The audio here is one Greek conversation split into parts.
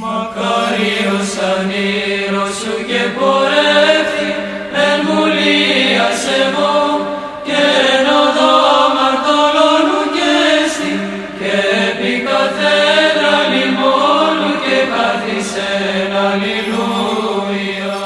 Καρίος ανήρος σου και πορεύθη εν βουλίας εγώ και εν οδό μαρτωλώνου και στη και επί καθένα λιμόνου και καθισεν αλληλούια.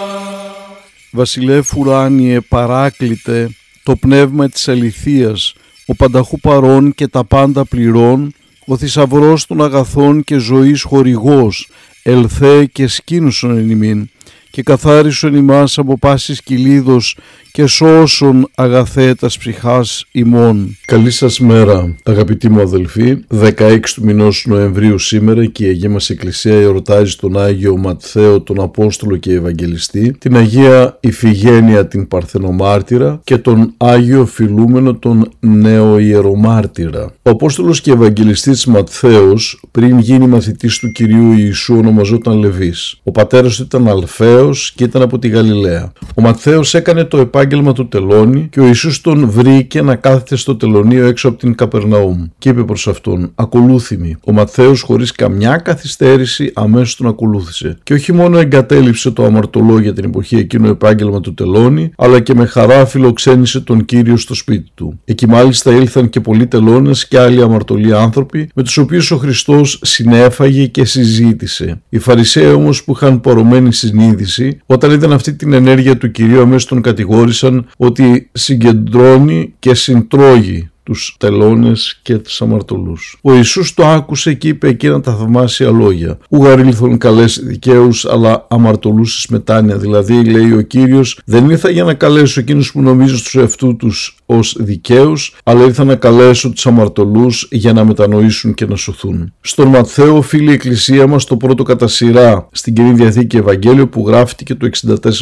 Βασιλεύ ουράνιε παράκλητε το πνεύμα της αληθείας, ο πανταχού παρών και τα πάντα πληρών, ο θησαυρός των αγαθών και ζωής χορηγός, ελθέ και σκήνουσον εν ημίν, και καθάρισον ημάς από πάσης κυλίδος και σώσον αγαθέτας ψυχάς ημών. Καλή σας μέρα αγαπητοί μου αδελφοί, 16 του μηνός Νοεμβρίου σήμερα και η Αγία μας Εκκλησία εορτάζει τον Άγιο Ματθαίο τον Απόστολο και Ευαγγελιστή, την Αγία Ιφηγένεια την Παρθενομάρτυρα και τον Άγιο Φιλούμενο τον Νέο Ιερομάρτυρα. Ο Απόστολος και Ευαγγελιστής Ματθαίος πριν γίνει μαθητής του Κυρίου Ιησού ονομαζόταν Λεβής. Ο πατέρας του ήταν Αλφαίος και ήταν από τη Γαλιλαία. Ο Ματθαίος έκανε το επάγγελμα επάγγελμα του τελώνει και ο Ιησούς τον βρήκε να κάθεται στο τελωνίο έξω από την Καπερναούμ και είπε προς αυτόν «Ακολούθημη». Ο Ματθαίος χωρίς καμιά καθυστέρηση αμέσως τον ακολούθησε και όχι μόνο εγκατέλειψε το αμαρτωλό για την εποχή εκείνο επάγγελμα του τελώνει αλλά και με χαρά φιλοξένησε τον Κύριο στο σπίτι του. Εκεί μάλιστα ήλθαν και πολλοί τελώνες και άλλοι αμαρτωλοί άνθρωποι με τους οποίους ο Χριστός συνέφαγε και συζήτησε. Οι Φαρισαίοι όμως που είχαν πορωμένη συνείδηση όταν είδαν αυτή την ενέργεια του Κυρίου αμέσως τον κατηγόρησαν ότι συγκεντρώνει και συντρώγει τους τελώνες και τους αμαρτωλούς. Ο Ιησούς το άκουσε και είπε εκείνα τα θαυμάσια λόγια. Ουγαρήλθον καλές δικαίους αλλά αμαρτωλούς εις μετάνοια. Δηλαδή λέει ο Κύριος δεν ήρθα για να καλέσω εκείνους που νομίζουν στους εαυτού τους ως δικαίους αλλά ήρθα να καλέσω τους αμαρτωλούς για να μετανοήσουν και να σωθούν. Στον Ματθαίο οφείλει η Εκκλησία μας το πρώτο κατά σειρά στην Καινή Διαθήκη Ευαγγέλιο που γράφτηκε το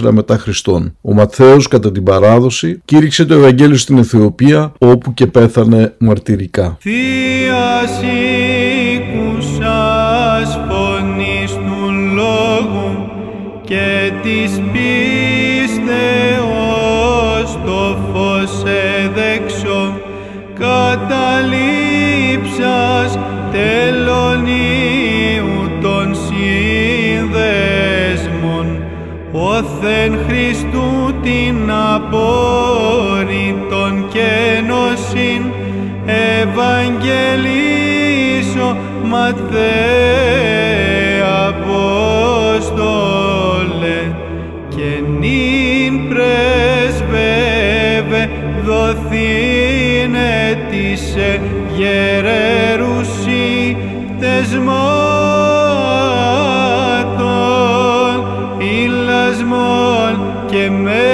64 μετά Χριστόν. Ο Ματθαίος κατά την παράδοση κήρυξε το Ευαγγέλιο στην Αιθιοπία όπου και πέθανε πέθανε μαρτυρικά. Θεία σήκουσας φωνής του λόγου και της πίστεως το φως εδέξω καταλήψας τελωνίου των σύνδεσμων όθεν Χριστού την απόρριτον και νοσήν Ευαγγελίσω Ματθέ Απόστολε. Και νυν πρεσβεύε δοθήνε της γερερουσί τεσμάτων ηλασμών και μέγα